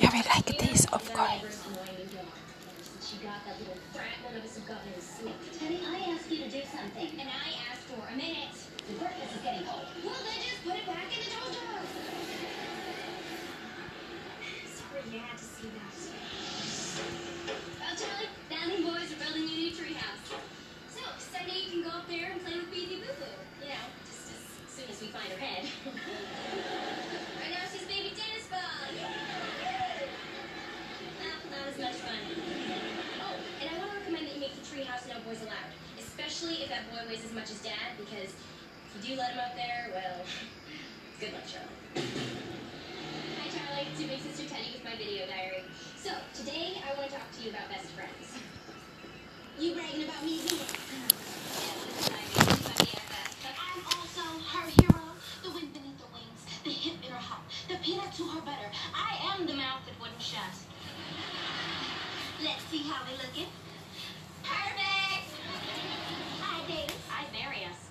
Yeah, we like this, of course. I you to do something. And I asked for a minute. The breakfast is getting cold. Well, then just put it back in the you see that. Boys are building a new treehouse. So, Sunday you can go up there and play with Beezy soon as we find her head. right now she's baby tennis ball. No, not as much fun. Oh, and I want to recommend that you make the treehouse no boys allowed. Especially if that boy weighs as much as dad, because if you do let him up there, well, good luck, Charlie. Hi, Charlie. It's your big sister Teddy with my video diary. So, today I want to talk to you about best friends. You bragging about me again? I'm also her hero, the peanut to her butter. I am the mouth that wouldn't shut. Let's see how we looking. Perfect! Hi, Davis. Marry us.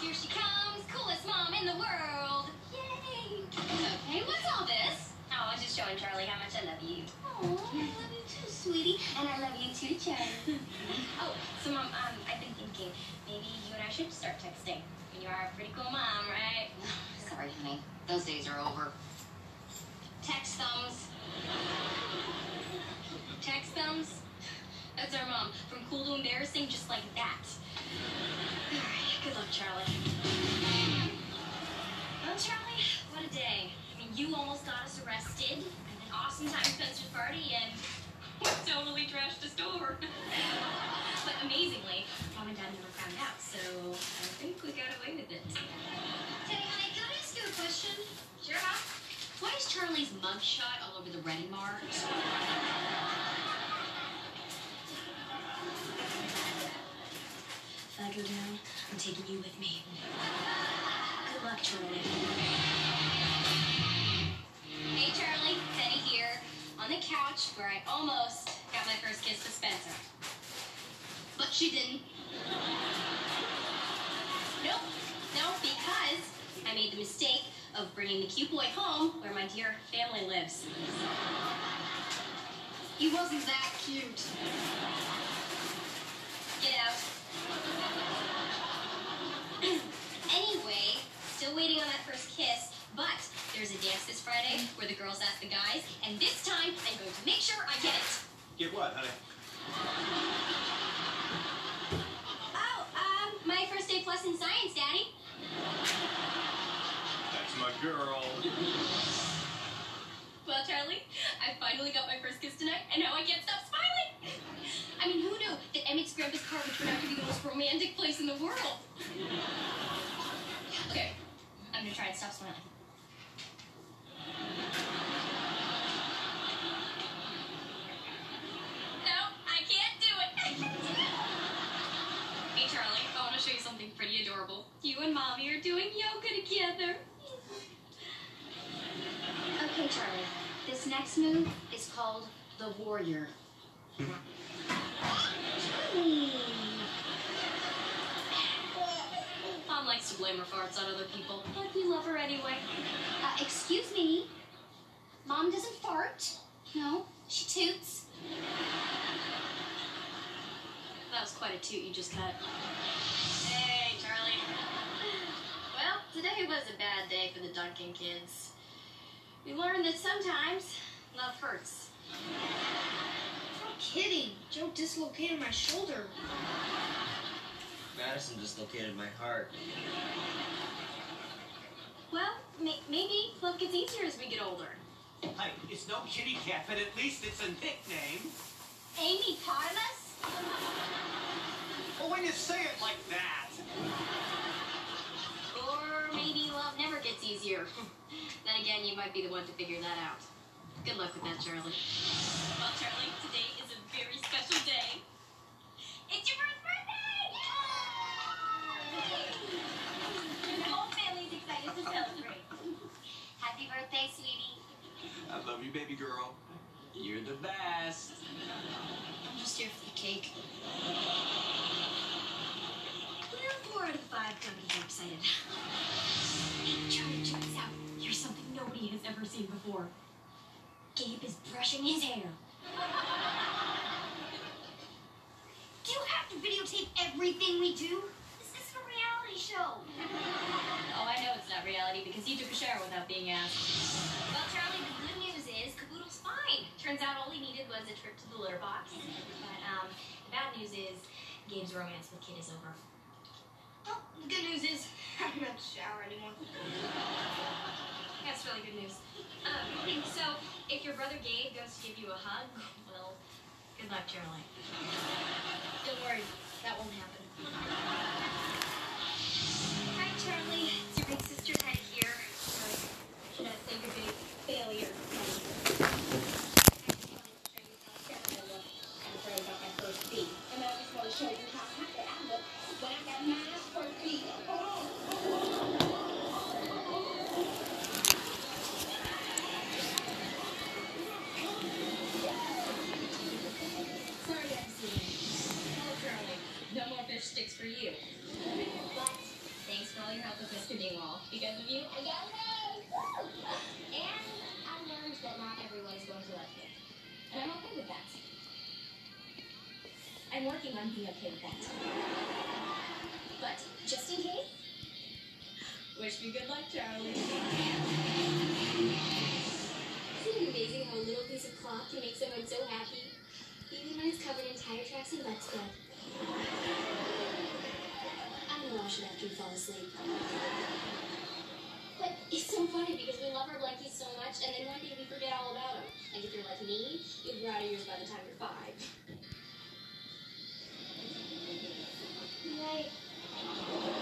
Here she comes, coolest mom in the world. Yay! Okay, what's all this? Oh, I was just showing Charlie how much I love you. Oh, I love you too, sweetie. And I love you too, Charlie. oh, so mom, um, I've been thinking maybe you and I should start texting. You are a pretty cool mom, right? Honey. Those days are over. Text thumbs. Text thumbs. That's our mom. From cool to embarrassing, just like that. All right, good luck, Charlie. Well, Charlie, what a day. I mean, you almost got us arrested, and an awesome time Spencer's party, and we totally trashed the store. but amazingly, mom and dad never found out, so I think we got away with it. Teddy, honey, can I ask you a question? Sure, Why is Charlie's mugshot all over the Ready Mart? If I go down, I'm taking you with me. Good luck, Charlie. Hey, Charlie. Teddy here. On the couch where I almost got my first kiss with Spencer. But she didn't. Nope. No, because I made the mistake of bringing the cute boy home where my dear family lives. He wasn't that cute. Get out. anyway, still waiting on that first kiss, but there's a dance this Friday where the girls ask the guys, and this time I'm going to make sure I get it. Get what, honey? Oh, um, my first day plus in science, Daddy. Girl. Well, Charlie, I finally got my first kiss tonight, and now I can't stop smiling. I mean, who knew that Emmett's grandpa's car would turn out to be the most romantic place in the world? Okay, I'm gonna try and stop smiling. No, I can't do it. hey, Charlie, I want to show you something pretty adorable. You and Mommy are doing yoga together. Okay, Charlie. This next move is called the warrior. Mom likes to blame her farts on other people, but we love her anyway. Uh, excuse me. Mom doesn't fart. No, she toots. That was quite a toot you just cut. Hey, Charlie. Well, today was a bad day for the Duncan kids. We learned that sometimes love hurts. No kidding. Joe dislocated my shoulder. Madison dislocated my heart. Well, may- maybe love gets easier as we get older. Hey, it's no kitty cat, but at least it's a nickname. Amy Potamus? Well, when you say it like that. Gets easier. then again, you might be the one to figure that out. Good luck with that, Charlie. Well, Charlie, today is a very special day. It's your first birthday! Yay! The whole family's excited to celebrate. Happy birthday, sweetie. I love you, baby girl. You're the best. I'm just here for the cake. Well, four out of five come to be excited. Baby has ever seen before. Gabe is brushing his hair. Do you have to videotape everything we do? This is a reality show. Oh, I know it's not reality because he took a shower without being asked. Well, Charlie, the good news is Caboodle's fine. Turns out all he needed was a trip to the litter box. But um, the bad news is Gabe's romance with Kid is over. Well, the good news is I don't have to shower anymore. That's really good news. Um, so, if your brother Gabe goes to give you a hug, well, good luck, Charlie. Don't worry, that won't happen. Hi, Charlie. It's your big sister Teddy here. Should I a big failure? You. But thanks for all your help with Mr. Dingwall. Because of you, I got away. And I learned that not everyone is going to like me. And I'm okay with that. I'm working on being okay with that. But just in case, wish me good luck, Charlie. Isn't it amazing how a little piece of cloth can make someone so happy? Even when it's covered in tire tracks and butt scrub. Gonna wash it after you fall asleep. But it's so funny because we love our blankies so much, and then one day we forget all about them. Like if you're like me, you'll grow out of yours by the time you're five. Right.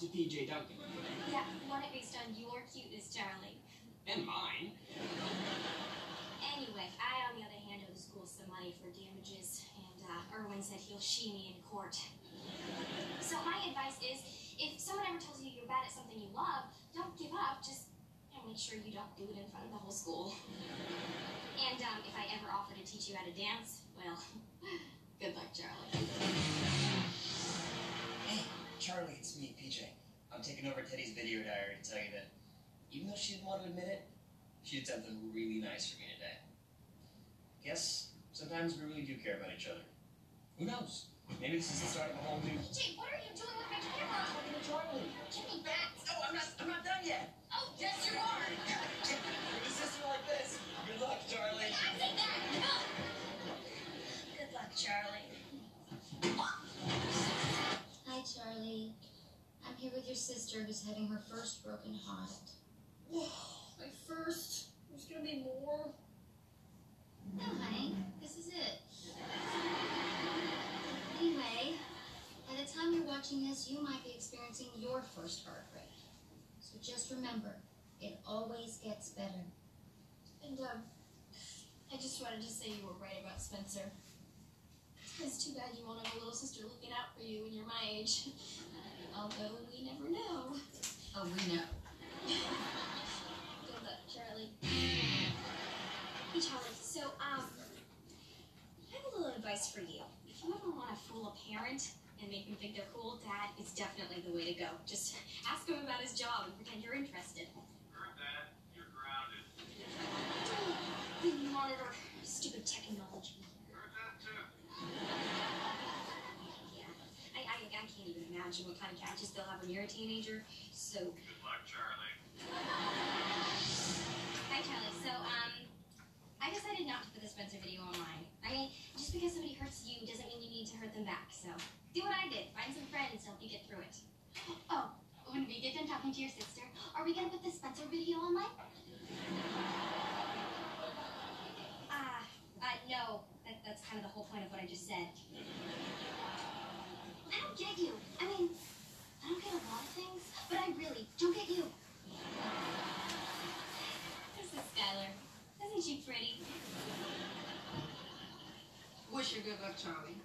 To PJ Duncan. Yeah, won it based on your cuteness, Charlie. And mine. Anyway, I, on the other hand, owe the school some money for damages, and uh, Erwin said he'll shee me in court. So my advice is, if someone ever tells you you're bad at something you love, don't give up. Just you know, make sure you don't do it in front of the whole school. And um, if I ever offer to teach you how to dance, well, good luck, Charlie. Hey, Charlie, it's me, PJ. I'm taking over Teddy's video diary to tell you that even though she didn't want to admit it, she did something really nice for me today. Guess sometimes we really do care about each other. Who knows? Maybe this is the start of a whole new. PJ, what are you doing with my camera? I'm talking to Charlie. Give me back. No, I'm not. I'm not done yet. Oh, yes, you are. With a sister like this. Good luck, Charlie. I take that. Good luck, Charlie. Hi, Charlie. Here with your sister who's having her first broken heart. My first. There's gonna be more. No, honey, this is it. Anyway, by the time you're watching this, you might be experiencing your first heartbreak. So just remember, it always gets better. And um, I just wanted to say you were right about Spencer. It's too bad you won't have a little sister looking out for you when you're my age. Although we never know. Oh, we know. Good luck, Charlie. Hey, Charlie. So, um, I have a little advice for you. If you ever want to fool a parent and make them think they're cool, Dad is definitely the way to go. Just ask him about his job and pretend you're interested. Heard that? You're grounded. monitor. Stupid technology. Yeah. I, I, I can't even imagine what kind of they'll have when you're a teenager. So. Good luck, Charlie. Hi, Charlie. So, um, I decided not to put the Spencer video online. I mean, just because somebody hurts you doesn't mean you need to hurt them back. So, do what I did. Find some friends to help you get through it. Oh, when we get done talking to your sister, are we gonna put the Spencer video online? Ah, uh, no. That, that's kind of the whole point of what I just said. I don't get you. I mean, I don't get a lot of things, but I really don't get you. This is Skylar. Isn't she pretty? Wish you good luck, Charlie.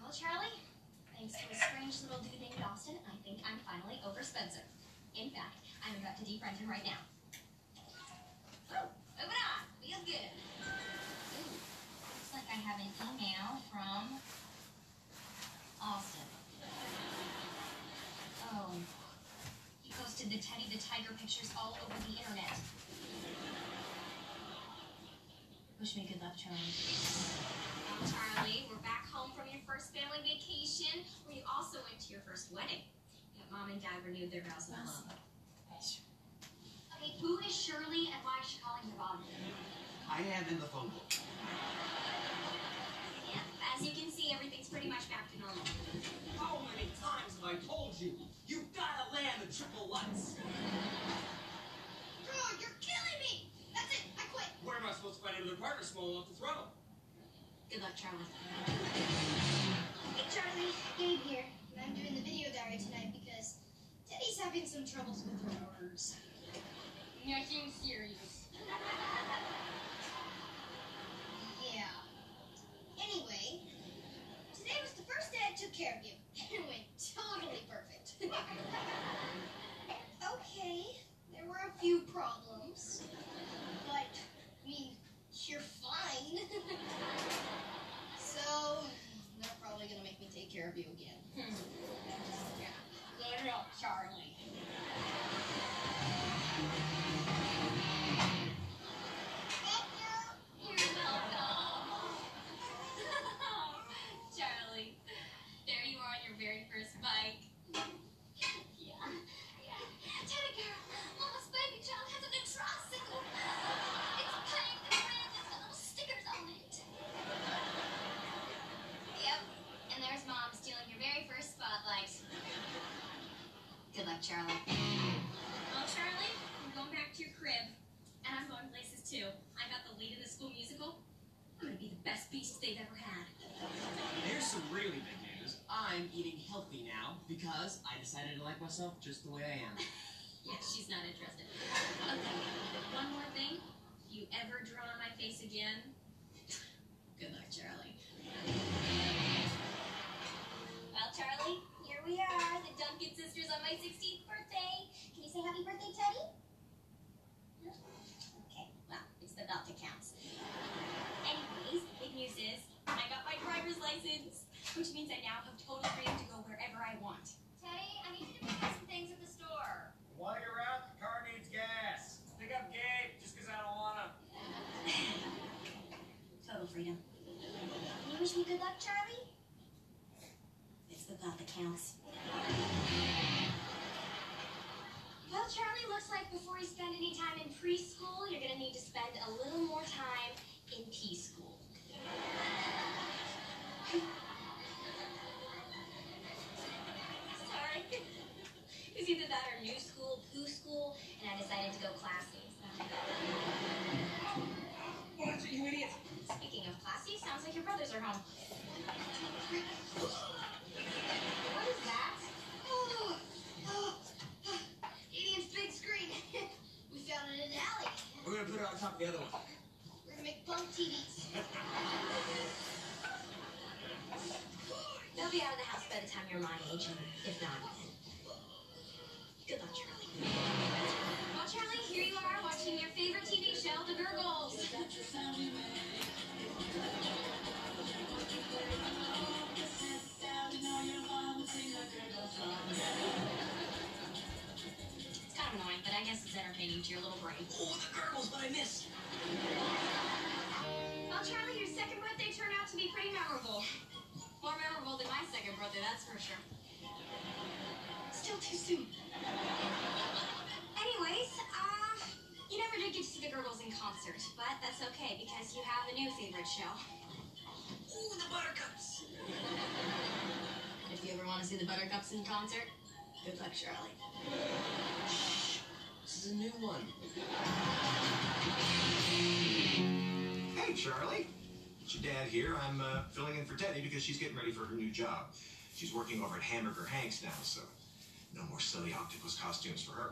Well, Charlie, thanks to a strange little dude named Austin, I think I'm finally over Spencer. In fact, I'm about to defriend him right now. The Teddy the Tiger pictures all over the internet. Wish me good luck, Charlie. Well, Charlie, we're back home from your first family vacation, where you also went to your first wedding. Yeah, Mom and Dad renewed their vows of love. Okay, who is Shirley and why is she calling your mom? I am in the phone book. Yeah, as you can see, everything's pretty much back to normal. How many times have I told you? You gotta land the triple lights. Bro, you're killing me! That's it, I quit. Where am I supposed to find another partner small enough to throw? Good luck, Charlie. Hey Charlie, Gabe here. And I'm doing the video diary tonight because Teddy's having some troubles with her words. Nothing serious. Yeah. Anyway, today was the first day I took care of you. And It went totally perfect. okay, there were a few problems. But, I mean, you're fine. so, they're probably gonna make me take care of you again. Hmm. Yeah. Good Charlie. Because I decided to like myself just the way I am. Yeah, she's not interested. Okay, one more thing. If you ever draw on my face again, before you spend any time in preschool, you're gonna need to spend a little more time The other one. We're gonna make both TVs. They'll be out of the house by the time you're my age, and if not, good luck, Charlie. Well, Charlie, here you are watching your favorite TV show, The Gurgles. It's kind of annoying, but I guess it's entertaining to your little brain. Oh, the gurgles, but I missed. My second birthday, that's for sure. Still too soon. Anyways, uh, you never did get to see the Gurgles in concert, but that's okay because you have a new favorite show. Ooh, the buttercups. If you ever want to see the Buttercups in concert, good luck, Charlie. Shh, This is a new one. Hey, Charlie. It's your dad here. I'm uh, filling in for Teddy because she's getting ready for her new job. She's working over at Hamburger Hank's now, so no more silly octopus costumes for her.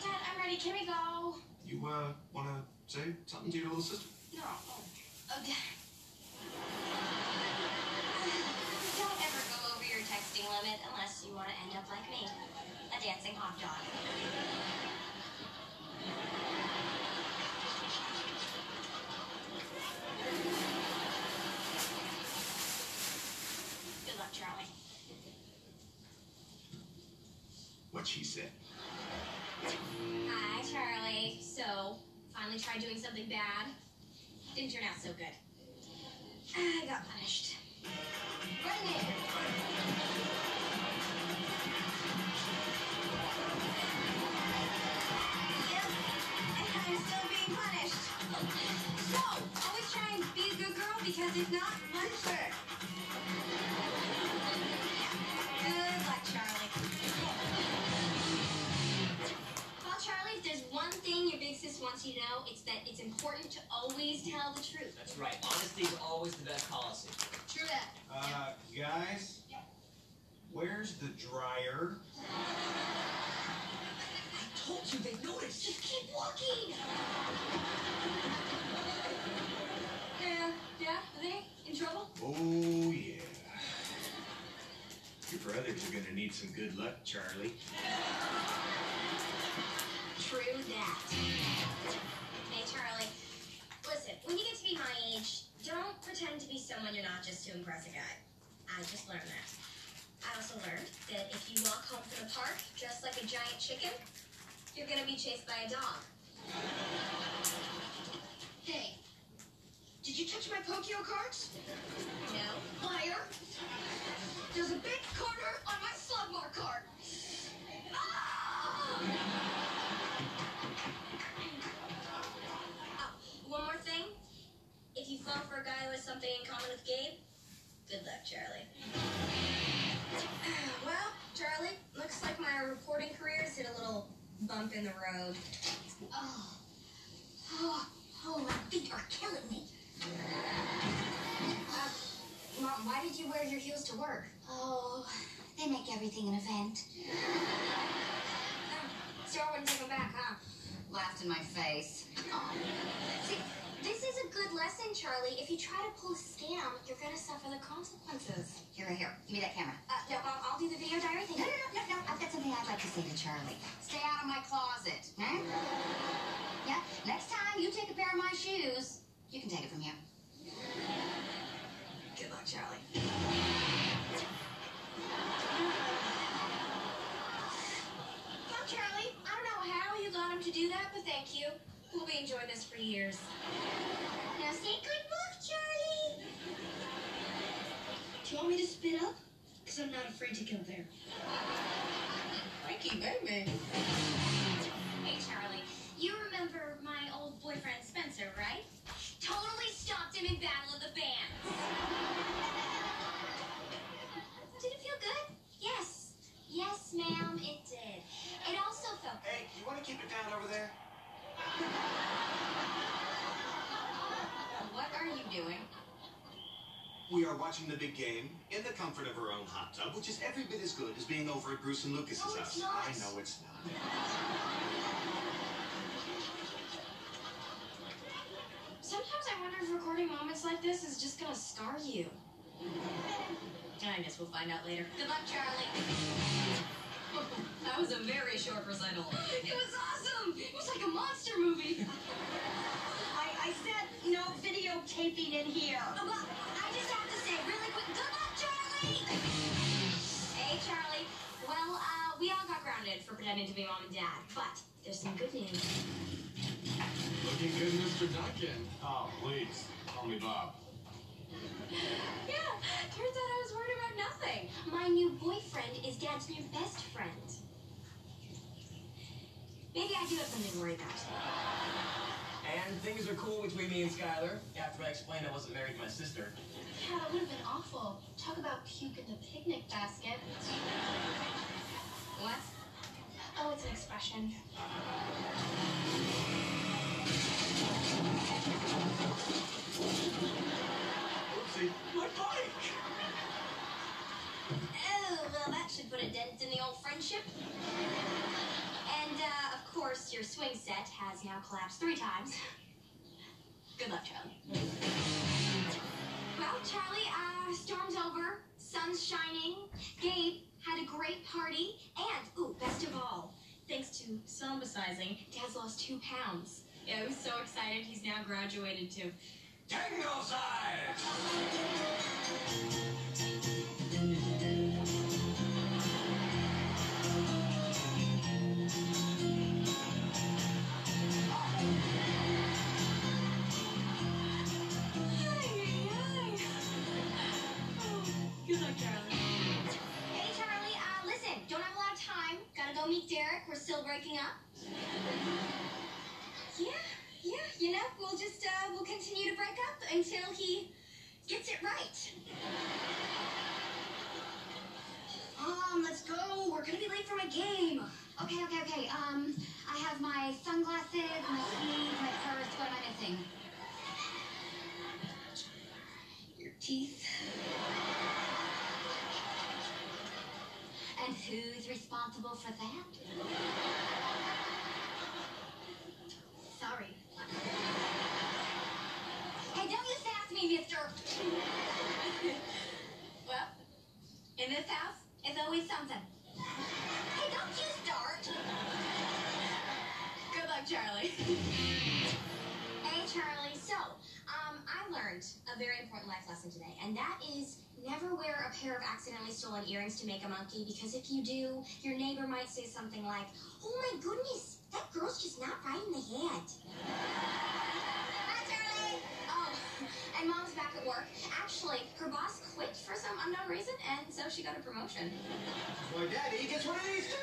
Dad, I'm ready. Can we go? You uh, want to say something to your little sister? No. Okay. Don't ever go over your texting limit unless you want to end up like me, a dancing hot dog. Good luck, Charlie. What she said. Hi, Charlie. So, finally tried doing something bad. Didn't turn out so good. I got punished. Because if not, punch her. Thing your big sis wants you to know, it's that it's important to always tell the truth. That's right. Honesty is always the best policy. True that. Uh, guys? Where's the dryer? I told you they noticed. Just keep walking. Yeah, yeah, are they in trouble? Oh, yeah. Your brothers are gonna need some good luck, Charlie. True that. Hey, Charlie, listen, when you get to be my age, don't pretend to be someone you're not just to impress a guy. I just learned that. I also learned that if you walk home from the park dressed like a giant chicken, you're gonna be chased by a dog. Hey, did you touch my Pokio cards? No. Liar! There's a big corner on my Slugmore card. Ah! Fall for a guy who has something in common with Gabe, good luck, Charlie. Well, Charlie, looks like my reporting career has hit a little bump in the road. Oh. Oh, oh, my feet are killing me. Uh, Mom, why did you wear your heels to work? Oh, they make everything an event. So I wouldn't take them back, huh? Laughed in my face. Oh. See, this is a good lesson, Charlie. If you try to pull a scam, you're gonna suffer the consequences. Here, right here. Give me that camera. Uh, no, I'll, I'll do the video diary thing. No, no, no, no, no. I've got something I'd like to say to Charlie. Stay out of my closet, huh? Yeah? Next time you take a pair of my shoes, you can take it from here. Good luck, Charlie. Well, Charlie, I don't know how you got him to do that, but thank you. We'll be enjoying this for years. Now say good luck, Charlie. Do you want me to spit up? Because I'm not afraid to go there. Frankie, baby. Hey, Charlie, you remember my old boyfriend Spencer, right? Totally stopped him in Battle of the Bands. Did it feel good? Yes. Yes, ma'am, it did. It also felt good. Hey, you want to keep it down over there? What are you doing? We are watching the big game in the comfort of our own hot tub, which is every bit as good as being over at Bruce and Lucas's No, it's house. not. I know it's not. Sometimes I wonder if recording moments like this is just gonna scar you. I guess we'll find out later. Good luck, Charlie. That was a very short recital. It was awesome! It was like a monster movie. I, I said no videotaping in here. Oh, well, I just have to say really quick, good luck, Charlie! Hey, Charlie. Well, uh, we all got grounded grounded for pretending to be mom and dad. But there's some good news. Looking good, Mr. Duncan. Oh, please. Call me Bob. Yeah, turns out I was worried about nothing. My new boyfriend is dad's new best friend. Maybe I do have something to worry about. And things are cool between me and Skylar after I explained I wasn't married to my sister. Yeah, that would have been awful. Talk about puke in the picnic basket. What? Oh, it's an expression. Uh-huh. Collapsed three times. Good luck, Charlie. Well, Charlie, uh, storm's over, sun's shining, Gabe had a great party, and, ooh, best of all, thanks to sombicizing, Dad's lost two pounds. Yeah, I was so excited he's now graduated to Tango size! Go meet Derek. We're still breaking up. Yeah, yeah, you know, we'll just, uh, we'll continue to break up until he gets it right. Um, let's go. We're gonna be late for my game. Okay, okay, okay. Um, I have my sunglasses, my sleeves, my purse. What am I missing? Your teeth. And who's responsible for that? Sorry. Hey, don't you sass me, mister. Well, in this house, it's always something. Hey, don't you start. Good luck, Charlie. hey, Charlie. So, um, I learned a very important life lesson today, and that is never wear a pair of accidentally stolen earrings to make a monkey, because if you do, your neighbor might say something like, "Oh my goodness, that girl's just not right in the head." Hi, Charlie. Oh, and Mom's back at work. Actually, her boss quit for some unknown reason, and so she got a promotion. My daddy gets one of these too!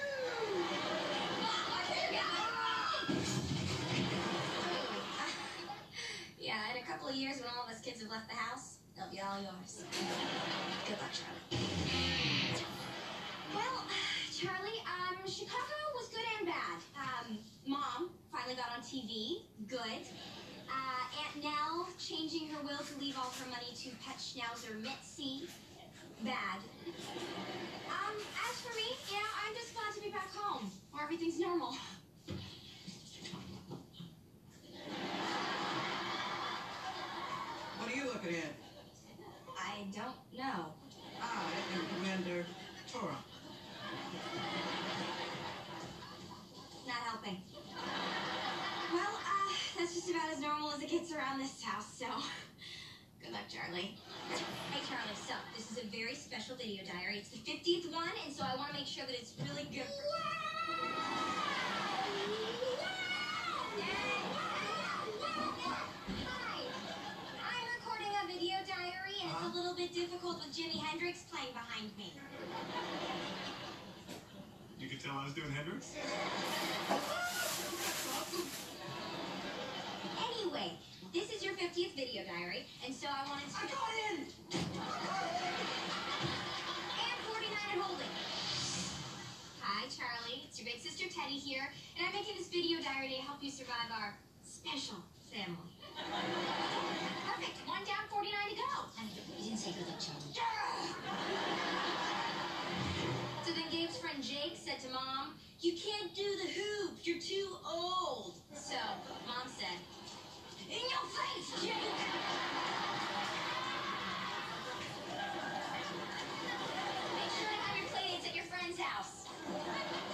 Yeah, in a couple of years when all of us kids have left the house, they'll be all yours. Good luck, Charlie. Well, Charlie, um, Chicago was good and bad. Um, Mom finally got on TV. Good. Uh, Aunt Nell changing her will to leave all her money to pet schnauzer Mitzi. Bad. Um, as for me, you know, I'm just glad to be back home, where everything's normal. What are you looking at? I don't know. I am Commander Tora. Not helping. Well, uh, that's just about as normal as it gets around this house, so good luck, Charlie. Hey, Charlie, so this is a very special video diary. It's the 50th one, and so I want to make sure that it's really good for... Hi. I'm recording a video diary, and it's a little bit difficult with Jimi Hendrix playing behind me. You could tell I was doing Hendrix? Anyway, this is your 50th video diary, and so I wanted to. I got in! And 49 and holding. Hi, Charlie. It's your big sister Teddy here, and I'm making this video diary to help you survive our special family. One down, 49 to go. Honey, you didn't say good luck, Charlie. So then Gabe's friend Jake said to Mom, You can't do the hoop. You're too old. So Mom said, In your face, Jake! Make sure to have your playdates at your friend's house.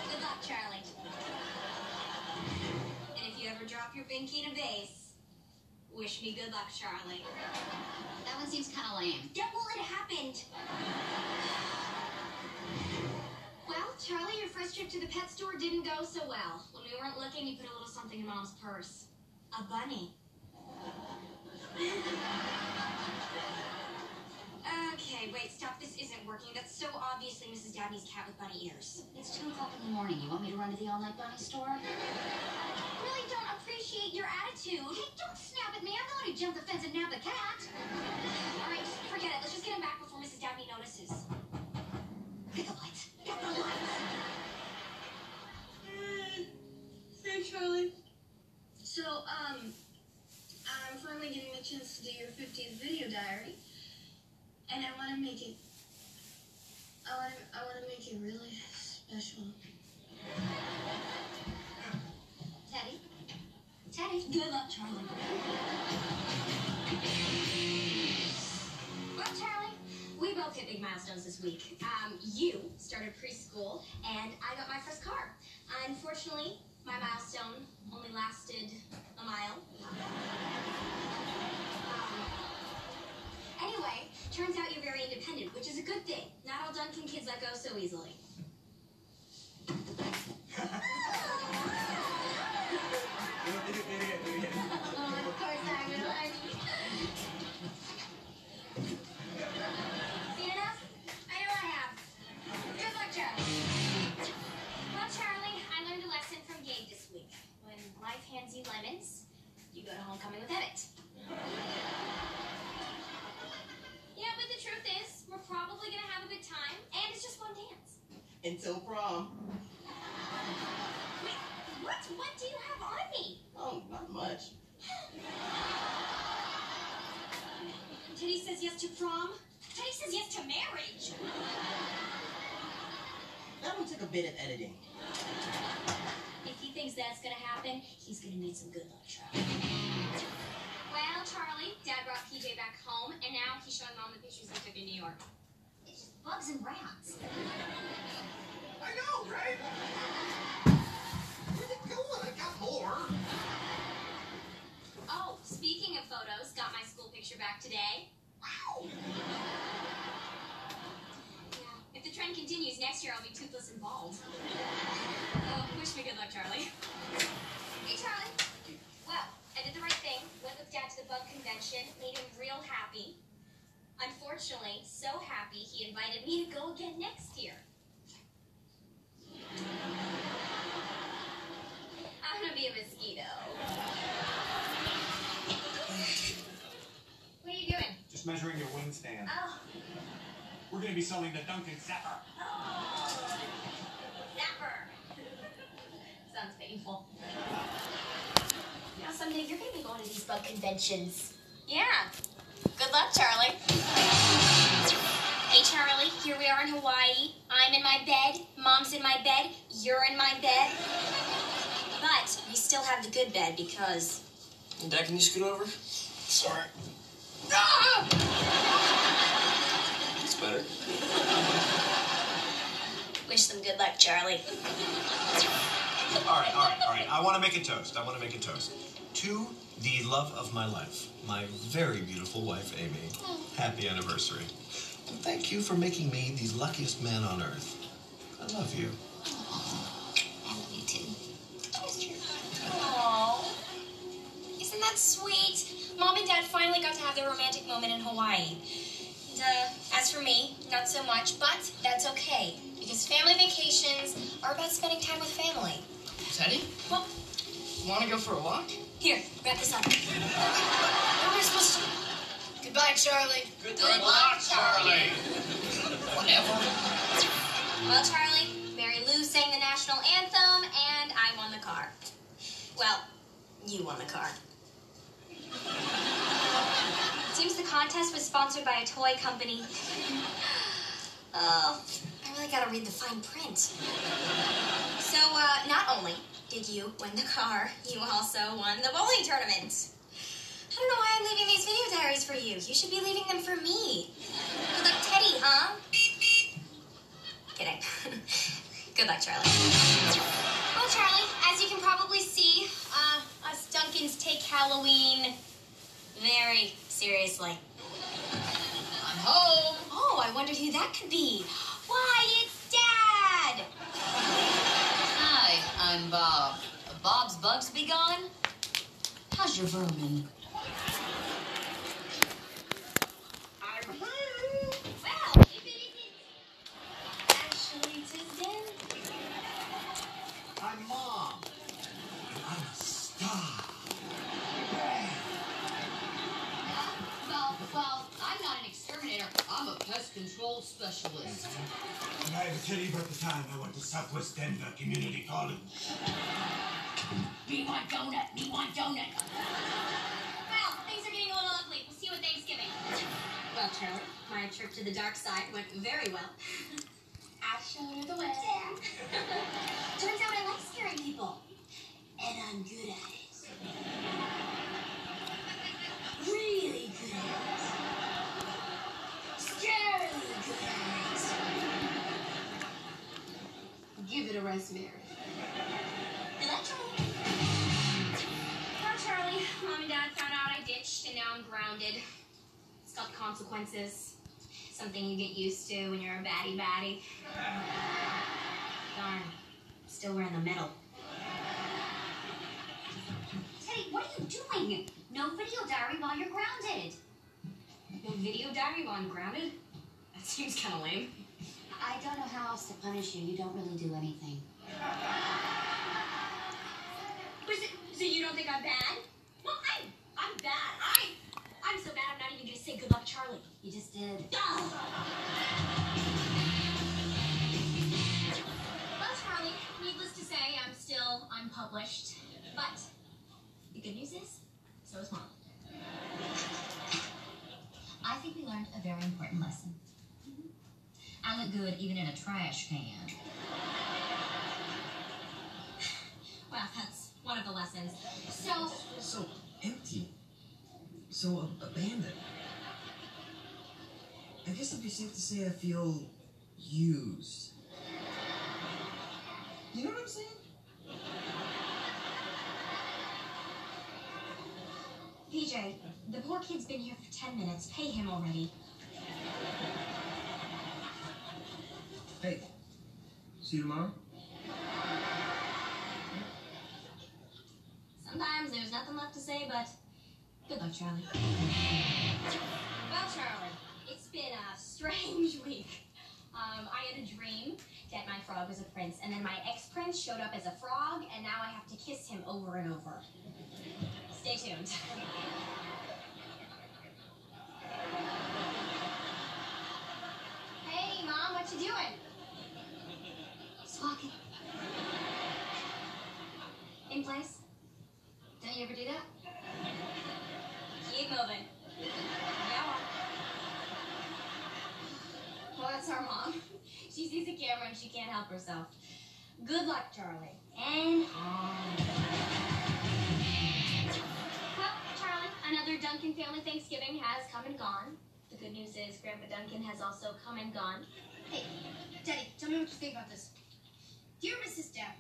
Good luck, Charlie. And if you ever drop your binky in a vase, wish me good luck, Charlie. That one seems kind of lame. Yeah, well, it happened. Well, Charlie, your first trip to the pet store didn't go so well. When we weren't looking, you put a little something in mom's purse. A bunny. Okay, wait, stop. This isn't working. That's so obviously Mrs. Dabney's cat with bunny ears. It's 2 o'clock in the morning. You want me to run to the all-night bunny store? I really don't appreciate your attitude. Hey, don't snap at me. I'm the one who jumped the fence and nabbed the cat. All right, forget it. Let's just get him back before Mrs. Dabney notices. Get the lights. Get the lights. Hey, Charlie. So, um, I'm finally getting the chance to do your 50th video diary, and I want to make it. I want to. I want to make it really special. Teddy? Teddy? Good luck, Charlie. Well, Charlie, We both hit big milestones this week. Um, you started preschool, and I got my first car. Unfortunately, my milestone only lasted a mile. Anyway, turns out you're very independent, which is a good thing. Not all Duncan kids let go so easily. Until prom. Wait, what? What do you have on me? Oh, not much. Teddy says yes to prom. Teddy says yes to marriage. That one took a bit of editing. If he thinks that's gonna happen, he's gonna need some good luck, Charlie. Well, Charlie, Dad brought PJ back home, and now he's showing Mom the pictures he took in New York. Bugs and rats. I know, right? Where's it going? I got more. Oh, speaking of photos, got my school picture back today. Wow. Yeah. If the trend continues, next year I'll be toothless and bald. Oh, wish me good luck, Charlie. Hey, Charlie. Well, I did the right thing. Went with Dad to the bug convention. Made him real happy. Unfortunately, so happy he invited me to go again next year. I'm gonna be a mosquito. What are you doing? Just measuring your wingspan. Oh, We're going to be selling the Duncan Zapper. oh, zapper. Sounds painful. Now someday you're gonna be going to these bug conventions. Yeah. Good luck, Charlie. Hey, Charlie. Here we are in Hawaii. I'm in my bed. Mom's in my bed. You're in my bed. But we still have the good bed because. Dad, can you scoot over? Sorry. Ah! It's better. Wish them good luck, Charlie. All right, all right, all right. I want to make a toast. I want to make a toast. To the love of my life, my very beautiful wife, Amy. Happy anniversary. And thank you for making me the luckiest man on earth. I love you. I love you too. Isn't that sweet? Mom and Dad finally got to have their romantic moment in Hawaii. And, uh, as for me, not so much, but that's okay. Because family vacations are about spending time with family. Teddy? Well, Want to go for a walk? here, wrap this up. What am supposed to Goodbye, Charlie. Good, Charlie. Whatever. Well, Charlie, Mary Lou sang the national anthem, and I won the car. Well, you won the car. Seems the contest was sponsored by a toy company. Oh, I really gotta read the fine print. So, uh, not only did you win the car, you also won the bowling tournament. I don't know why I'm leaving these video diaries for you. You should be leaving them for me. Good luck, Teddy, huh? Kidding. Good luck, Charlie. Well, Charlie, as you can probably see, uh, us Duncans take Halloween very seriously. I'm home. Oh, I wondered who that could be. Why, it's Dad! Hi, I'm Bob. Bob's bugs be gone? How's your vermin? I'm Well, if it isn't Ashley Tisdale. I'm Mom. And I'm a star. Well, well, I'm not an exterminator. I'm a pest control specialist. And I have a tell you about the time I went to Southwest Denver Community College. Me want donut. Me want donut. Well, things are getting a little ugly. We'll see you at Thanksgiving. Well, Charlie, my trip to the dark side went very well. I showed her the way. Turns out I like scaring people. And I'm good at it. Really good at it. Scarily good at it. Give it a rest, Mary. Electro. Well, Charlie, mom and dad found out I ditched, and now I'm grounded. It's got consequences. Something you get used to when you're a baddie baddie. Darn. Still wearing the medal. Teddy, what are you doing? No video diary while you're grounded. No video diary while I'm grounded? That seems kind of lame. I don't know how else to punish you. You don't really do anything. But so, so you don't think I'm bad? Well, I'm, I'm bad. I, I'm so bad I'm not even gonna say good luck, Charlie. You just did. Well, Charlie, needless to say, I'm still unpublished. But the good news is, so is mom. I think we learned a very important lesson. I look good even in a trash can. Well, that's one of the lessons. So, So empty. So ab- abandoned. I guess it'd be safe to say I feel used. You know what I'm saying? PJ, the poor kid's been here for 10 minutes. Pay him already. Hey, see you tomorrow? Sometimes there's nothing left to say, but good luck, Charlie. Well, Charlie, it's been a strange week. Um, I had a dream that my frog was a prince, and then my ex-prince showed up as a frog, and now I have to kiss him over and over. Stay tuned. hey, Mom, what you doing? In place? Don't you ever do that? Keep moving. Yeah. Well, that's our mom. She sees the camera and she can't help herself. Good luck, Charlie. And on. Well, Charlie, another Duncan family Thanksgiving has come and gone. The good news is Grandpa Duncan has also come and gone. Hey, Daddy, tell me what you think about this. Dear Mrs. Dowd,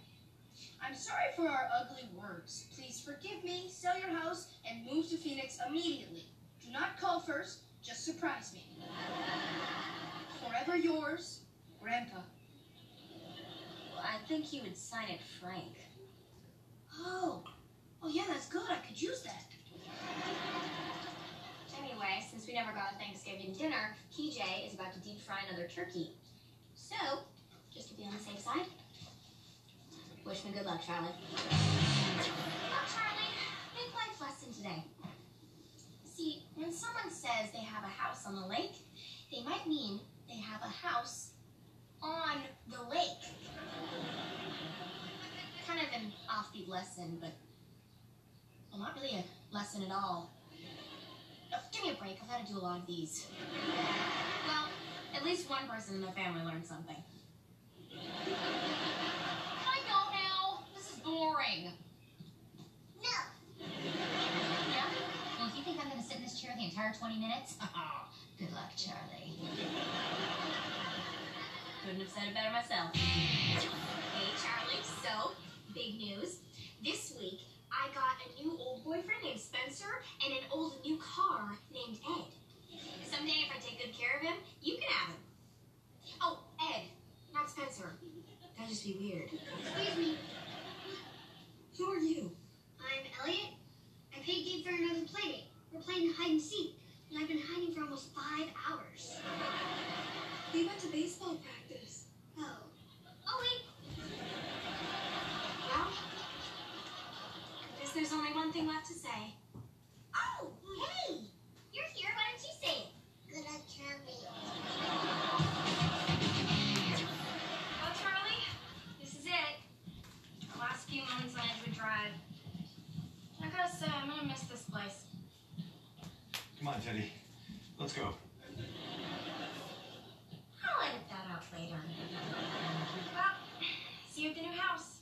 I'm sorry for our ugly words. Please forgive me, sell your house, and move to Phoenix immediately. Do not call first, just surprise me. Forever yours, Grandpa. Well, I think he would sign it Frank. Oh, oh yeah, that's good. I could use that. Anyway, since we never got a Thanksgiving dinner, PJ is about to deep fry another turkey. So, just to be on the safe side, wish me good luck, Charlie. Well, Charlie, big life lesson today. See, when someone says they have a house on the lake, they might mean they have a house on the lake. Kind of an offbeat lesson, but well, not really a lesson at all. Oh, give me a break. I've had to do a lot of these. Well, at least one person in the family learned something. I don't know. This is boring. No. Yeah? Well, if you think I'm going to sit in this chair the entire 20 minutes, good luck, Charlie. Couldn't have said it better myself. Hey, Charlie. So, big news. This week, I got a new old boyfriend named Spencer and an old new car named Ed. Someday, if I take good care of him, you can have him. Oh, Ed, not Spencer. That'd just be weird. Excuse me. Who are you? I'm Elliot. I paid Gabe for another playdate. We're playing hide and seek, and I've been hiding for almost five hours. We went to baseball practice. Oh. Oh, wait. Well, I guess there's only one thing left to say. Oh! Gotta say, I'm gonna miss this place. Come on, Teddy. Let's go. I'll edit that out later. Well, see you at the new house.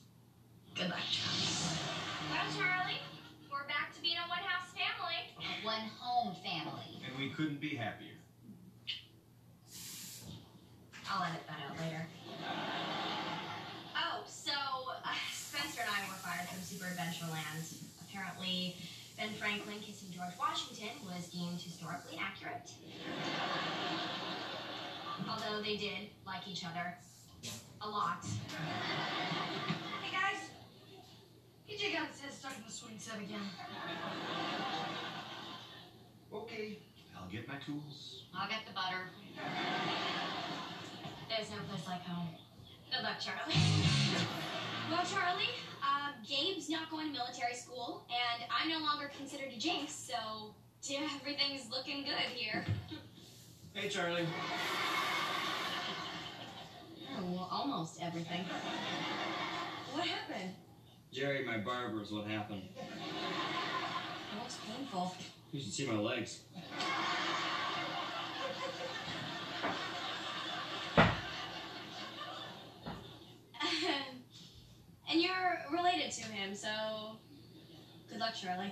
Good luck, Charlie. Well, Charlie, we're back to being a one-house family. A one home family. And we couldn't be happier. I'll edit that out later. Oh, so uh, Spencer and I were fired from Super Adventureland. Apparently, Ben Franklin kissing George Washington was deemed historically accurate. Although they did like each other a lot. Hey guys, PJ got his head stuck in the swing set again. Okay, I'll get my tools. I'll get the butter. There's no place like home. Good luck, Charlie. Well, Charlie, Gabe's not going to military school, and I'm no longer considered a jinx, so everything's looking good here. Hey, Charlie. Oh, well, almost everything. What happened? Jerry, my barber, is what happened. Oh, that looks painful. You should see my legs. and you're related to him, so good luck, Charlie.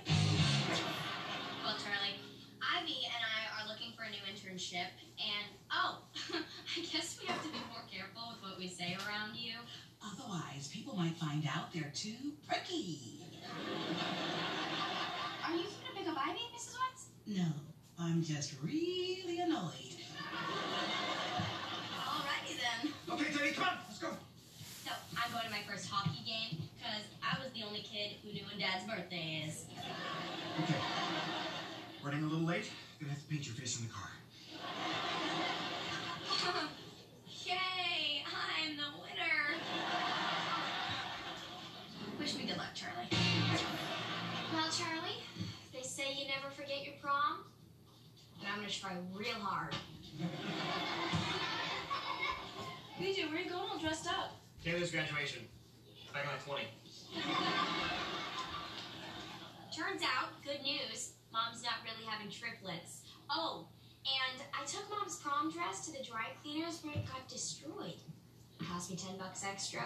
Well, Charlie, Ivy and I are looking for a new internship, and oh, I guess we have to be more careful with what we say around you. Otherwise, people might find out they're too pricky. Are you gonna pick up Ivy, Mrs. Wentz? No, I'm just really annoyed. Alrighty then. Okay, Teddy, come on, let's go. So I'm going to my first hockey game because I was the only kid who knew when Dad's birthday is. Okay. Running a little late. Gonna have to paint your face in the car. Extra.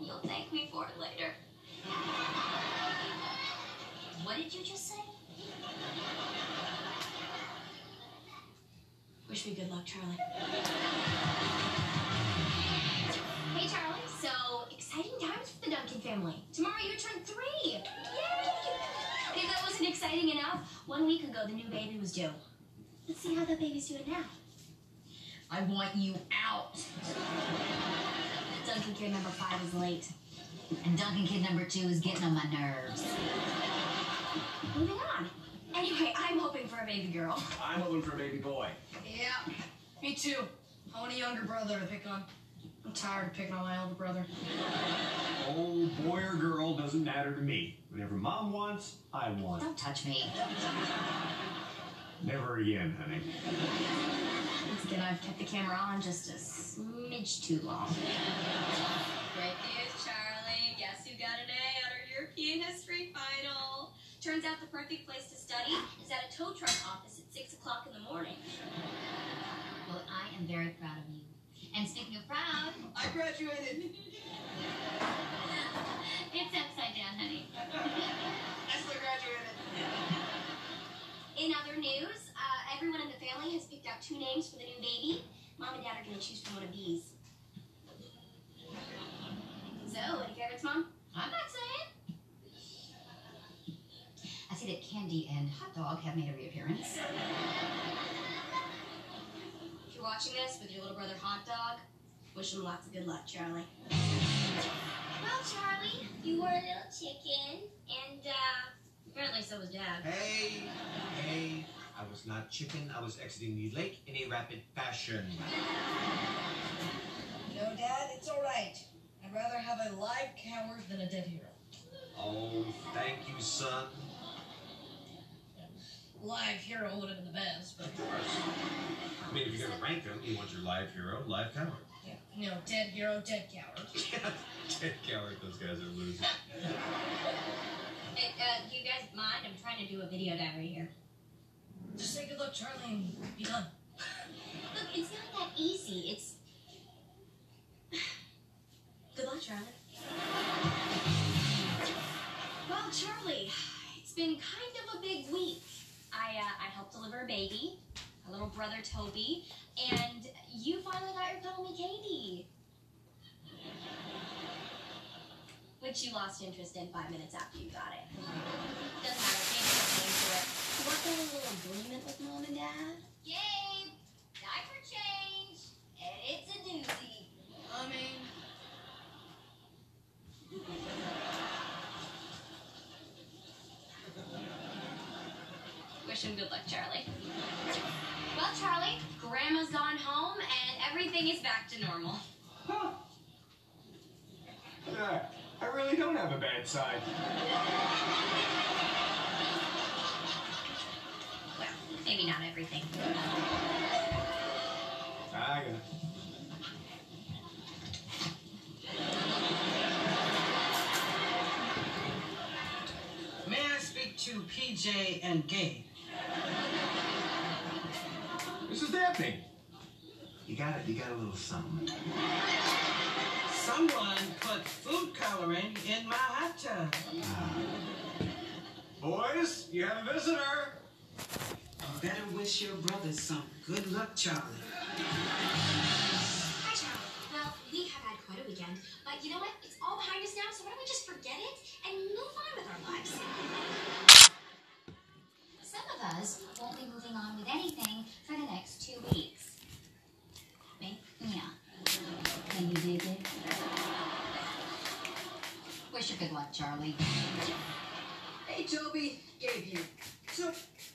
You'll thank me for it later. What did you just say? Wish me good luck, Charlie. Hey, Charlie. So, exciting times for the Duncan family. Tomorrow you turn three. Yay! If that wasn't exciting enough, one week ago the new baby was due. Let's see how the baby's doing now. I want you out. Duncan kid number five is late. And Duncan kid number two is getting on my nerves. Moving on. Anyway, I'm hoping for a baby girl. I'm hoping for a baby boy. Yeah, me too. I want a younger brother to pick on. I'm tired of picking on my older brother. Oh, boy or girl doesn't matter to me. Whatever mom wants, I want. Don't touch me. Never again, honey. Once again, I've kept the camera on just a smidge too long. Great news, Charlie. Guess who got an A on our European history final? Turns out the perfect place to study is at a tow truck office at 6 o'clock in the morning. Well, I am very proud of you. And speaking of proud, I graduated. It's upside down, honey. I still graduated. In other news, uh, everyone in the family has picked out two names for the new baby. Mom and Dad are going to choose from one of these. So, any favorites, Mom? I'm not saying. I see that Candy and Hot Dog have made a reappearance. If you're watching this with your little brother Hot Dog, wish him lots of good luck, Charlie. Well, Charlie, you were a little chicken, and uh, apparently so was Dad. Hey, hey, I was not chicken. I was exiting the lake in a rapid fashion. No, Dad, it's all right. I'd rather have a live coward than a dead hero. Oh, thank you, son. Live hero would have been the best, but Of course. I mean, if you're gonna rank them, you want your live hero, live coward. yeah, no, dead hero, dead coward. Dead coward, those guys are losing. Hey, uh, do you guys mind? I'm trying to do a video diary here. Just say good luck, Charlie, and be done. Look, it's not that easy. It's. Good luck, Charlie. Well, Charlie, it's been kind of a big week. I uh, I helped deliver a baby, a little brother Toby, and you finally got your cuddle me Katie. Which you lost interest in five minutes after you got it. Doesn't matter, Katie was into it. Worked on a little agreement with mom and dad. Gabe, diaper change, and it's a doozy. I mean, Wish him good luck, Charlie. Well, Charlie, Grandma's gone home and everything is back to normal. Yeah, I really don't have a bad side. Well, maybe not everything. I got it. May I speak to PJ and Gabe? This is Daphne. You got it. You got a little something. Someone put food coloring in my hot tub. Boys, you have a visitor. You better wish your brother some good luck, Charlie. Hi, Charlie. Well, we have had quite a weekend, but you know what? It's all behind us now, so why don't we just forget it and move on with our lives? Wish you good luck, Charlie. hey, Toby, Gabe here. So,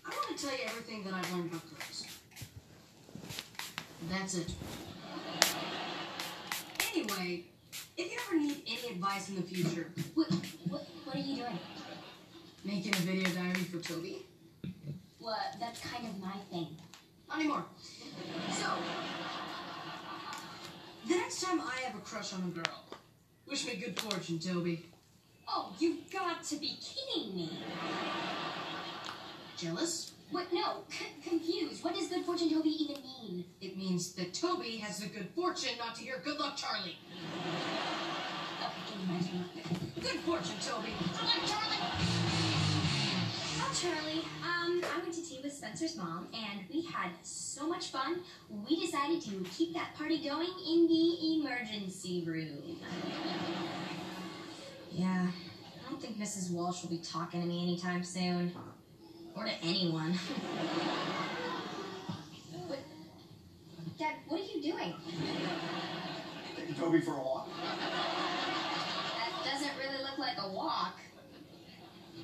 I want to tell you everything that I've learned about girls. That's it. Anyway, if you ever need any advice in the future, What, what, what are you doing? making a video diary for Toby, What? That's kind of my thing. not anymore. So, the next time I have a crush on a girl, wish me good fortune, Toby. Oh, you've got to be kidding me. Jealous? What? No, c- confused. What does good fortune Toby even mean? It means that Toby has the good fortune not to hear good luck, Charlie. Okay, give me my turn. Good fortune, Toby. Good luck, Charlie. Well, Charlie, um, I went to tea with Spencer's mom, and we had so much fun. We decided to keep that party going in the emergency room. Yeah, I don't think Mrs. Walsh will be talking to me anytime soon, or to anyone. what? Dad, what are you doing? Taking Toby for a walk. That doesn't really look like a walk.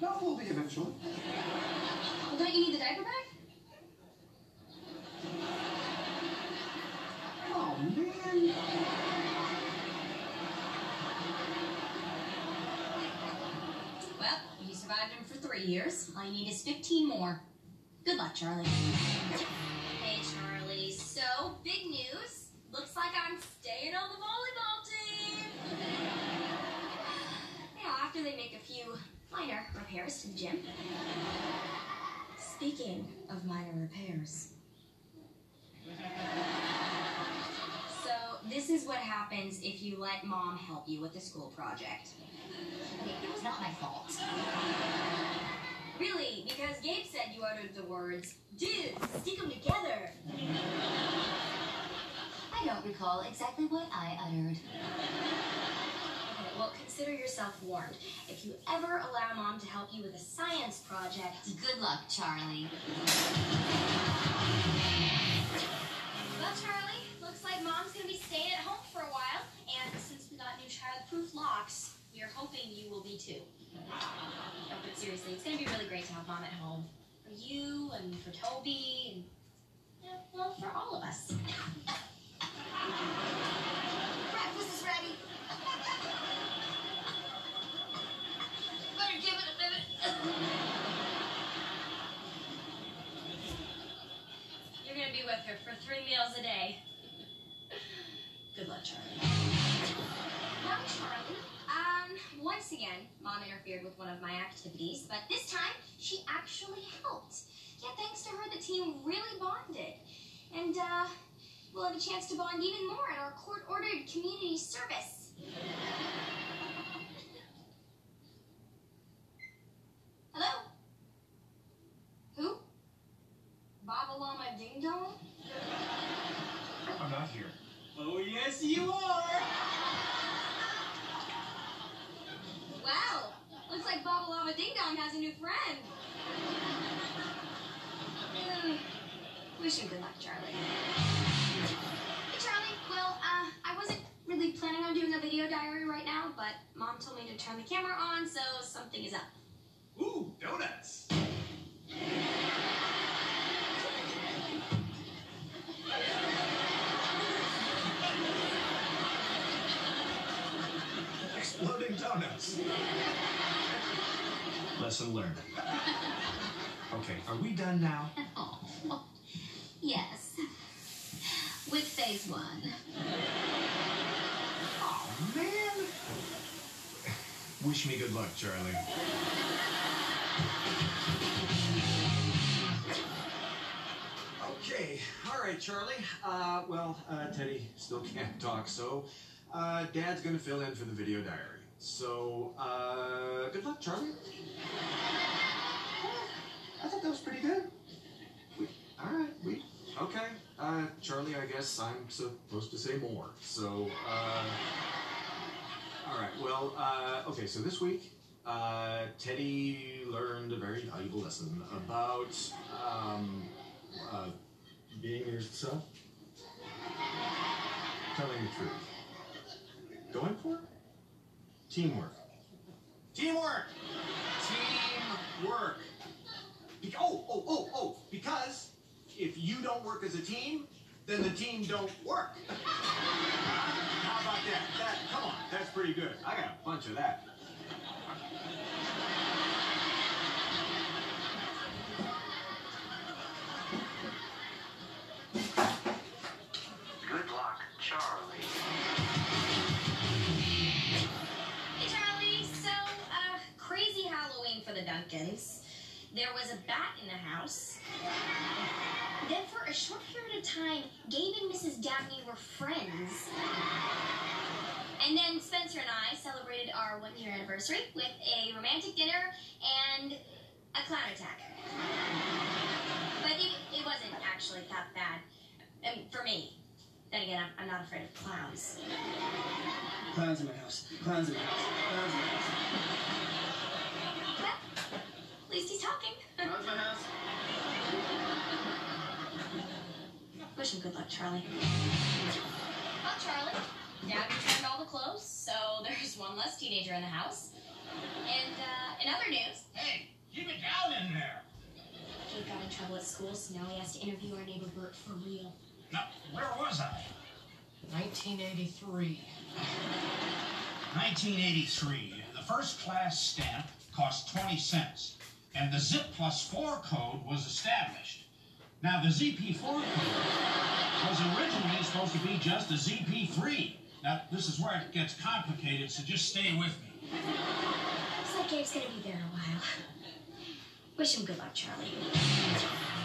No, we'll be eventually. Well, don't you need the diaper bag? Oh, man. Well, you survived him for three years. All you need is 15 more. Good luck, Charlie. Hey, Charlie. So, big news. Looks like I'm staying on the volleyball team. Yeah, after they make a few minor repairs to the gym. Speaking of minor repairs. So, this is what happens if you let mom help you with the school project. It was not my fault. Really? Because Gabe said you uttered the words, dude, stick them together. I don't recall exactly what I uttered. Well, consider yourself warned. If you ever allow mom to help you with a science project, Good luck, Charlie. well, Charlie, looks like mom's gonna be staying at home for a while. And since we got new child-proof locks, we are hoping you will be too. No, but seriously, it's gonna be really great to have mom at home. For you and for Toby and, you know, well, for all of us. Breakfast is ready. Better give it a minute. You're gonna be with her for three meals a day. Once again, Mom interfered with one of my activities, but this time she actually helped. Yeah, thanks to her, the team really bonded. And, uh, we'll have a chance to bond even more at our court-ordered community service. Hello? Who? Baba Llama Ding Dong? I'm not here. Oh, yes, you are. Wow, looks like Baba Llama Ding Dong has a new friend. Hmm, Wish him good luck, Charlie. Hey, Charlie. Well, uh, I wasn't really planning on doing a video diary right now, but Mom told me to turn the camera on, so something is up. Ooh, donuts. Donuts. Lesson learned. Okay, are we done now? Oh, yes. With phase one. Oh, man. Wish me good luck, Charlie. Okay, all right, Charlie. Uh, well, uh, Teddy still can't talk, so uh, Dad's gonna fill in for the video diary. So, uh, good luck, Charlie. I thought that was pretty good. We, all right, we okay. Uh, Charlie, I guess I'm supposed to say more. So, uh, all right. Well, uh, okay. So this week, uh, Teddy learned a very valuable lesson about um, uh, being yourself, telling the truth, going for it, teamwork, teamwork, teamwork. Be- oh, oh, oh, oh! Because if you don't work as a team, then the team don't work. How about that? That come on, that's pretty good. I got a bunch of that. Duncans. There was a bat in the house. Then, for a short period of time, Gabe and Mrs. Dabney were friends. And then Spencer and I celebrated our one year anniversary with a romantic dinner and a clown attack. But it, it wasn't actually that bad. Um, for me. Then again, I'm, I'm not afraid of clowns. Clowns in my house. Clowns in my house. Clowns in my house. At least he's talking. Clowns in my house. Wish him good luck, Charlie. Well, Charlie, Dad returned all the clothes, so there's one less teenager in the house. And uh, in other news, Hey, keep it down in there. Gabe got in trouble at school, so now he has to interview our neighbor Bert for real. Now, where was I? 1983. 1983. The first class stamp cost 20 cents, and the ZIP plus 4 code was established. Now, the ZP4 code was originally supposed to be just a ZP3. Now, this is where it gets complicated, so just stay with me. Looks like Gabe's gonna be there in a while. Wish him good luck, Charlie.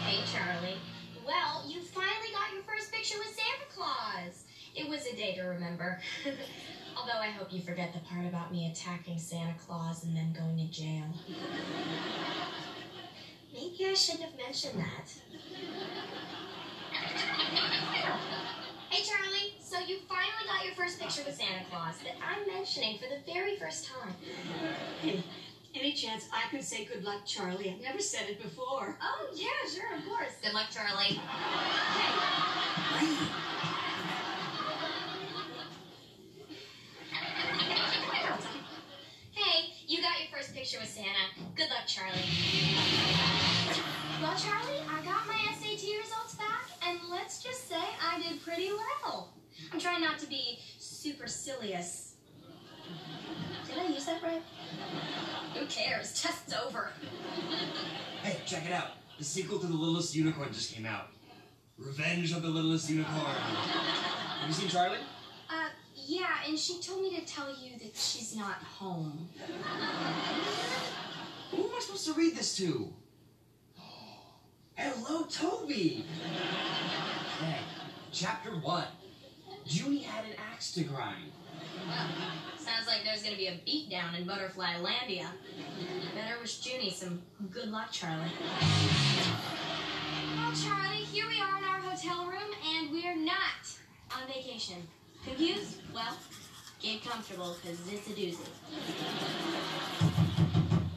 Hey, Charlie. Well, you finally got your first picture with Santa Claus. It was a day to remember. Although I hope you forget the part about me attacking Santa Claus and then going to jail. Maybe I shouldn't have mentioned that. Hey, Charlie. So you finally got your first picture with Santa Claus that I'm mentioning for the very first time. Hey, any chance I can say good luck, Charlie? I've never said it before. Oh, yeah, sure, of course. Good luck, Charlie. Hey, picture with Santa. Good luck, Charlie. Well, Charlie, I got my SAT results back, and let's just say I did pretty well. I'm trying not to be supercilious. Did I use that right? Who cares? Test's over. Hey, check it out. The sequel to The Littlest Unicorn just came out. Revenge of the Littlest Unicorn. Have you seen Charlie? Uh, yeah, and she told me to tell you that she's not home. Who am I supposed to read this to? Hello, Toby! Hey, chapter one. Junie had an axe to grind. Well, sounds like there's gonna be a beatdown in Butterfly Landia. Better wish Junie some good luck, Charlie. Well, Charlie, here we are in our hotel room, and we're not on vacation. Confused? Well, get comfortable, because it's a doozy.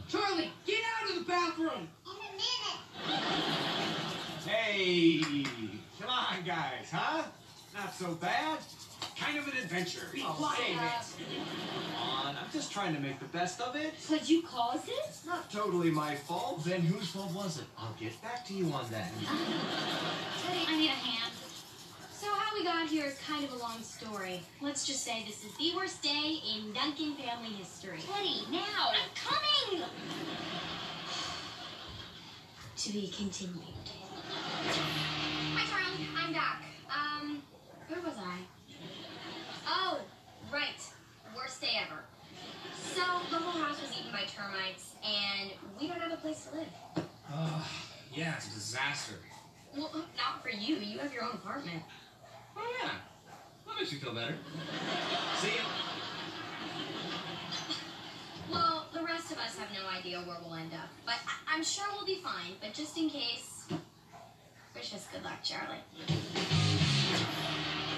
Charlie, get out of the bathroom! In a minute! Hey, come on, guys, huh? Not so bad. Kind of an adventure. Be Oh, quiet. Come on, I'm just trying to make the best of it. Could you cause it? It's not totally my fault. Then whose fault was it? I'll get back to you on that. Teddy, I need a hand. So how we got here is kind of a long story. Let's just say this is the worst day in Duncan family history. Teddy, now! I'm coming! to be continued. Hi, Charlie. I'm back. Um, where was I? Oh, right. Worst day ever. So the whole house was eaten by termites, and we don't have a place to live. Uh, yeah, it's a disaster. Well, not for you. You have your own apartment. Oh, yeah. That makes me feel better. See ya. Well, the rest of us have no idea where we'll end up. But I- I'm sure we'll be fine. But just in case, wish us good luck, Charlie.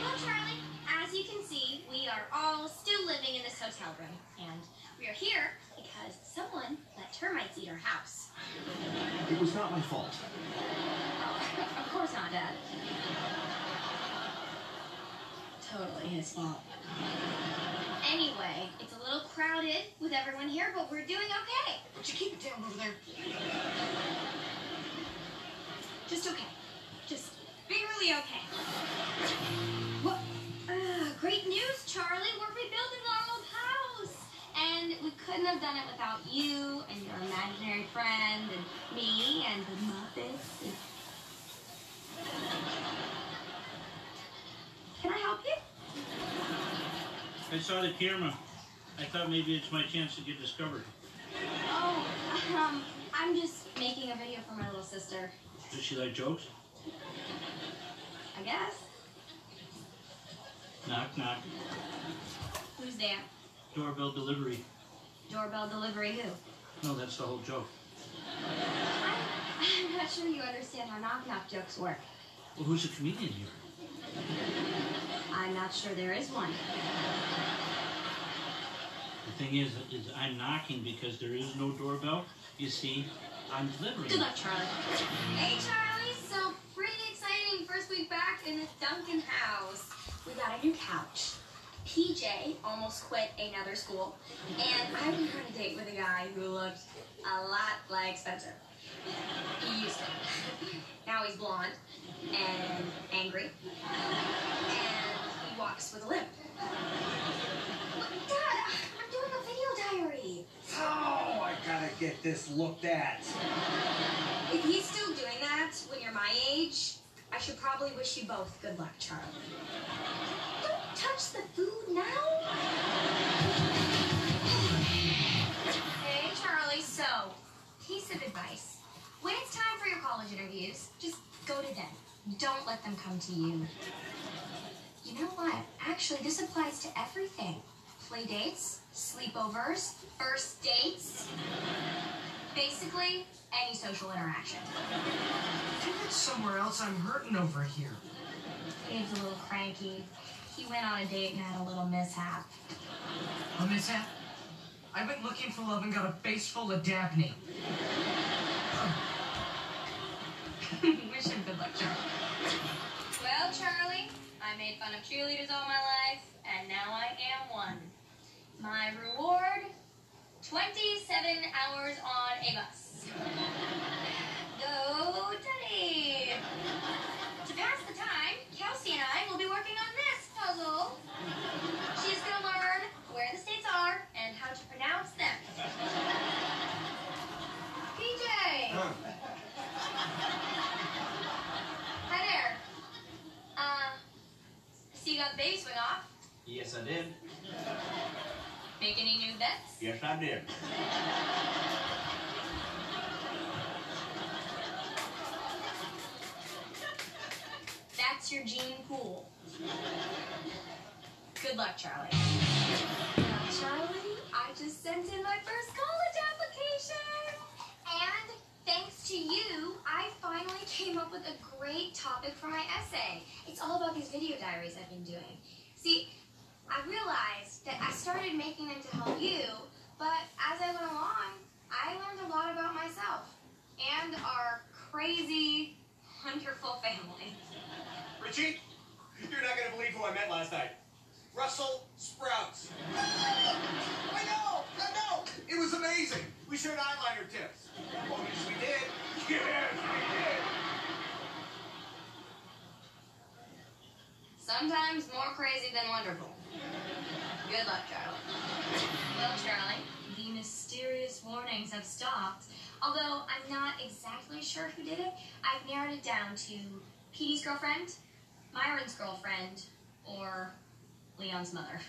Well, Charlie, as you can see, we are all still living in this hotel room. And we are here because someone let termites eat our house. It was not my fault. Oh, of course not, Dad. Totally his fault. Anyway, it's a little crowded with everyone here, but we're doing okay. Would you keep it down over there? Just okay. Just barely okay. What? Uh, great news, Charlie. We're rebuilding our old house. And we couldn't have done it without you and your imaginary friend and me and the Muppets. and- Can I help you? I saw the camera. I thought maybe it's my chance to get discovered. Oh, um, I'm just making a video for my little sister. Does she like jokes? I guess. Knock, knock. Who's there? Doorbell delivery. Doorbell delivery who? No, that's the whole joke. I'm not sure you understand how knock knock jokes work. Well, who's the comedian here? I'm not sure there is one. The thing is, is I'm knocking because there is no doorbell. You see, I'm delivering. Good luck, Charlie. Hey, Charlie. So pretty exciting first week back in the Duncan house. We got a new couch. PJ almost quit another school, and I went on a date with a guy who looked a lot like Spencer. He used to. Now he's blonde and angry, and he walks with a limp. Dad, I'm doing a video diary. Oh, I gotta get this looked at. If he's still doing that when you're my age, I should probably wish you both good luck, Charlie. Don't touch the food now. Hey, Charlie. So, piece of advice. When it's time for your college interviews, just go to them. Don't let them come to you. You know what? Actually, this applies to everything. Play dates, sleepovers, first dates. Basically, any social interaction. Take it somewhere else. I'm hurting over here. Dave's a little cranky. He went on a date and had a little mishap. A mishap? I went looking for love and got a face full of Dabney. Wish him good luck, Charlie. Well, Charlie, I made fun of cheerleaders all my life, and now I am one. My reward 27 hours on a bus. Go, Teddy! to pass the time, Kelsey and I will be working on this puzzle. She's going to learn where the states are and how to pronounce them. PJ! Huh. Hi there. Uh, so you got the baby swing off? Yes, I did. Make any new bets? Yes, I did. That's your gene pool. Good luck, Charlie. Now, Charlie, I just sent in my first college application. And thanks to you, I finally came up with a great topic for my essay. It's all about these video diaries I've been doing. See, I realized that I started making them to help you, but as I went along, I learned a lot about myself and our crazy, wonderful family. Richie, you're not gonna believe who I met last night. Russell Sprouts. I know, I know. It was amazing. We shared eyeliner tips. Oh, yes, we did. Yes, we did. Sometimes more crazy than wonderful. Good luck, Charlie. Well, Charlie, the mysterious warnings have stopped. Although I'm not exactly sure who did it, I've narrowed it down to Petey's girlfriend, Myron's girlfriend, or Leon's mother.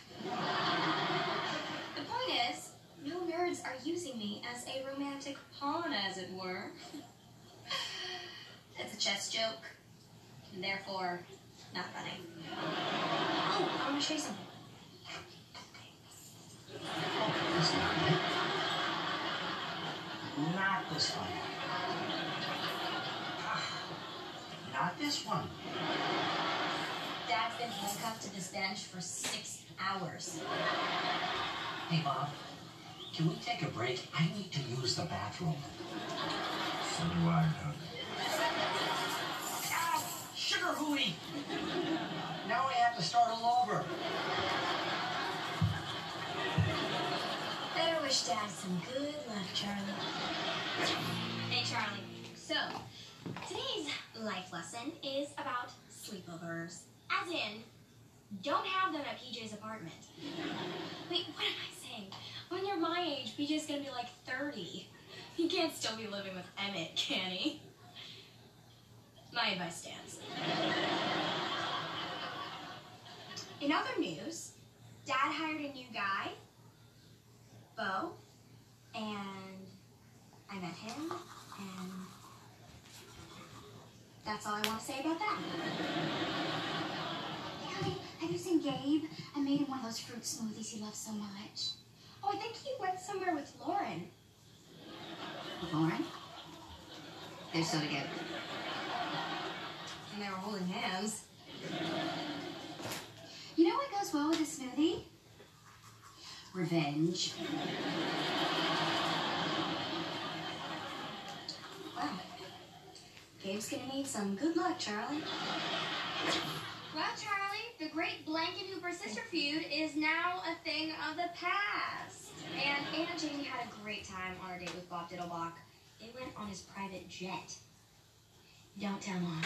the point is, no nerds are using me as a romantic pawn, as it were. It's a chess joke, and therefore not funny. Oh, I want to show you something. Not this one. Ah, not this one. Dad's been handcuffed to this bench for six hours. Hey, Bob. Can we take a break? I need to use the bathroom. So do I, Doug. Ow! Sugar hooey! Wish Dad some good luck, Charlie. Hey, Charlie. So, today's life lesson is about sleepovers. As in, don't have them at PJ's apartment. Wait, what am I saying? When you're my age, PJ's gonna be like 30. He can't still be living with Emmett, can he? My advice stands. In other news, Dad hired a new guy, Bo, and I met him, and that's all I want to say about that. Honey, have you seen Gabe? I made him one of those fruit smoothies he loves so much. Oh, I think he went somewhere with Lauren. With Lauren? They're still together. And they were holding hands. You know what goes well with a smoothie? Revenge. Wow. Gabe's gonna need some good luck, Charlie. Well, Charlie, the great Blanket Hooper sister feud is now a thing of the past. And Anna Jamie had a great time on our date with Bob Diddlebach. They went on his private jet. Don't tell Mom.